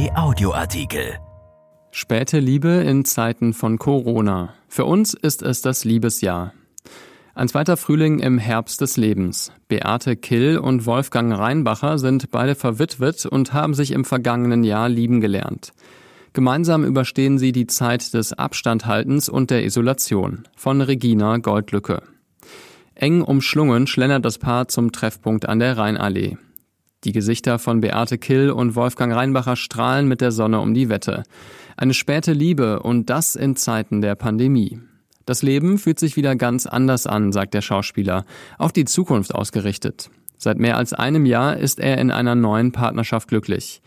RP Audioartikel. Späte Liebe in Zeiten von Corona. Für uns ist es das Liebesjahr. Ein zweiter Frühling im Herbst des Lebens. Beate Kill und Wolfgang Reinbacher sind beide verwitwet und haben sich im vergangenen Jahr lieben gelernt. Gemeinsam überstehen sie die Zeit des Abstandhaltens und der Isolation. Von Regina Goldlücke. Eng umschlungen schlendert das Paar zum Treffpunkt an der Rheinallee. Die Gesichter von Beate Kill und Wolfgang Reinbacher strahlen mit der Sonne um die Wette. Eine späte Liebe und das in Zeiten der Pandemie. Das Leben fühlt sich wieder ganz anders an, sagt der Schauspieler, auf die Zukunft ausgerichtet. Seit mehr als einem Jahr ist er in einer neuen Partnerschaft glücklich.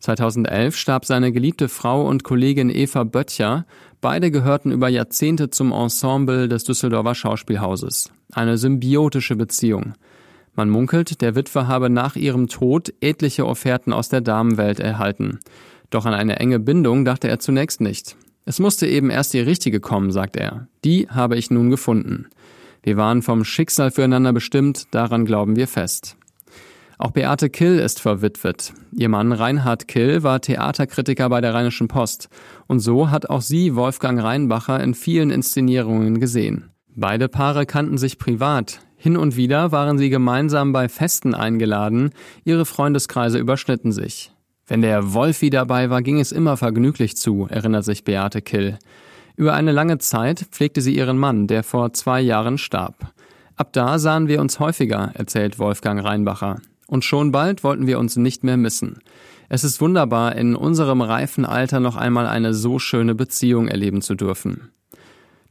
2011 starb seine geliebte Frau und Kollegin Eva Böttcher. Beide gehörten über Jahrzehnte zum Ensemble des Düsseldorfer Schauspielhauses. Eine symbiotische Beziehung. Man munkelt, der Witwer habe nach ihrem Tod etliche Offerten aus der Damenwelt erhalten. Doch an eine enge Bindung dachte er zunächst nicht. Es musste eben erst die richtige kommen, sagt er. Die habe ich nun gefunden. Wir waren vom Schicksal füreinander bestimmt, daran glauben wir fest. Auch Beate Kill ist verwitwet. Ihr Mann Reinhard Kill war Theaterkritiker bei der Rheinischen Post. Und so hat auch sie Wolfgang Reinbacher in vielen Inszenierungen gesehen. Beide Paare kannten sich privat. Hin und wieder waren sie gemeinsam bei Festen eingeladen, ihre Freundeskreise überschnitten sich. Wenn der Wolfi dabei war, ging es immer vergnüglich zu, erinnert sich Beate Kill. Über eine lange Zeit pflegte sie ihren Mann, der vor zwei Jahren starb. Ab da sahen wir uns häufiger, erzählt Wolfgang Reinbacher. Und schon bald wollten wir uns nicht mehr missen. Es ist wunderbar, in unserem reifen Alter noch einmal eine so schöne Beziehung erleben zu dürfen.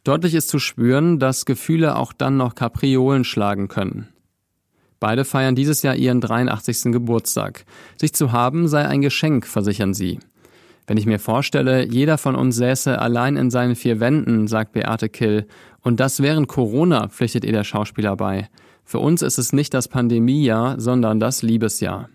Deutlich ist zu spüren, dass Gefühle auch dann noch Kapriolen schlagen können. Beide feiern dieses Jahr ihren 83. Geburtstag. Sich zu haben sei ein Geschenk, versichern sie. Wenn ich mir vorstelle, jeder von uns säße allein in seinen vier Wänden, sagt Beate Kill, und das während Corona, pflichtet ihr der Schauspieler bei. Für uns ist es nicht das Pandemiejahr, sondern das Liebesjahr.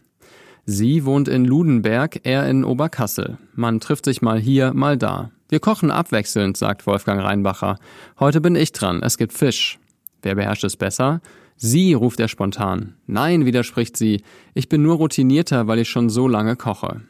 Sie wohnt in Ludenberg, er in Oberkassel. Man trifft sich mal hier, mal da. Wir kochen abwechselnd, sagt Wolfgang Reinbacher. Heute bin ich dran, es gibt Fisch. Wer beherrscht es besser? Sie, ruft er spontan. Nein, widerspricht sie, ich bin nur routinierter, weil ich schon so lange koche.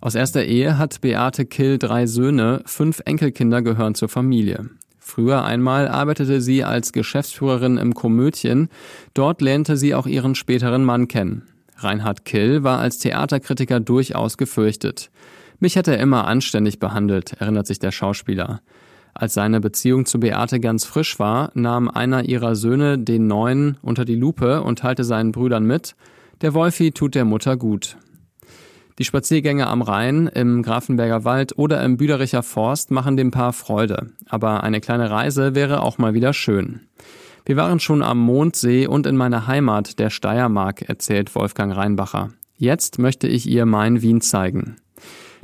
Aus erster Ehe hat Beate Kill drei Söhne, fünf Enkelkinder gehören zur Familie. Früher einmal arbeitete sie als Geschäftsführerin im Komödien, dort lernte sie auch ihren späteren Mann kennen. Reinhard Kill war als Theaterkritiker durchaus gefürchtet. Mich hat er immer anständig behandelt, erinnert sich der Schauspieler. Als seine Beziehung zu Beate ganz frisch war, nahm einer ihrer Söhne den neuen unter die Lupe und teilte seinen Brüdern mit, der Wolfi tut der Mutter gut. Die Spaziergänge am Rhein, im Grafenberger Wald oder im Büdericher Forst machen dem Paar Freude. Aber eine kleine Reise wäre auch mal wieder schön. Wir waren schon am Mondsee und in meiner Heimat, der Steiermark, erzählt Wolfgang Reinbacher. Jetzt möchte ich ihr mein Wien zeigen.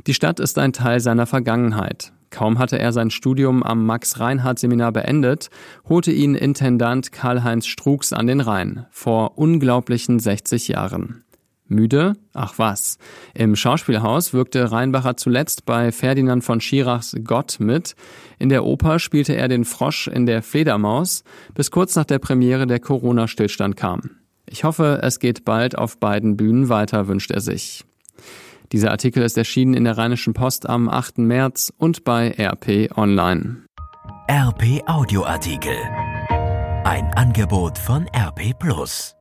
Die Stadt ist ein Teil seiner Vergangenheit. Kaum hatte er sein Studium am Max-Reinhardt-Seminar beendet, holte ihn Intendant Karl-Heinz Strugs an den Rhein, vor unglaublichen 60 Jahren. Müde? Ach was. Im Schauspielhaus wirkte Reinbacher zuletzt bei Ferdinand von Schirachs Gott mit. In der Oper spielte er den Frosch in der Fledermaus, bis kurz nach der Premiere der Corona-Stillstand kam. Ich hoffe, es geht bald auf beiden Bühnen weiter, wünscht er sich. Dieser Artikel ist erschienen in der Rheinischen Post am 8. März und bei RP Online. RP Audioartikel. Ein Angebot von RP Plus.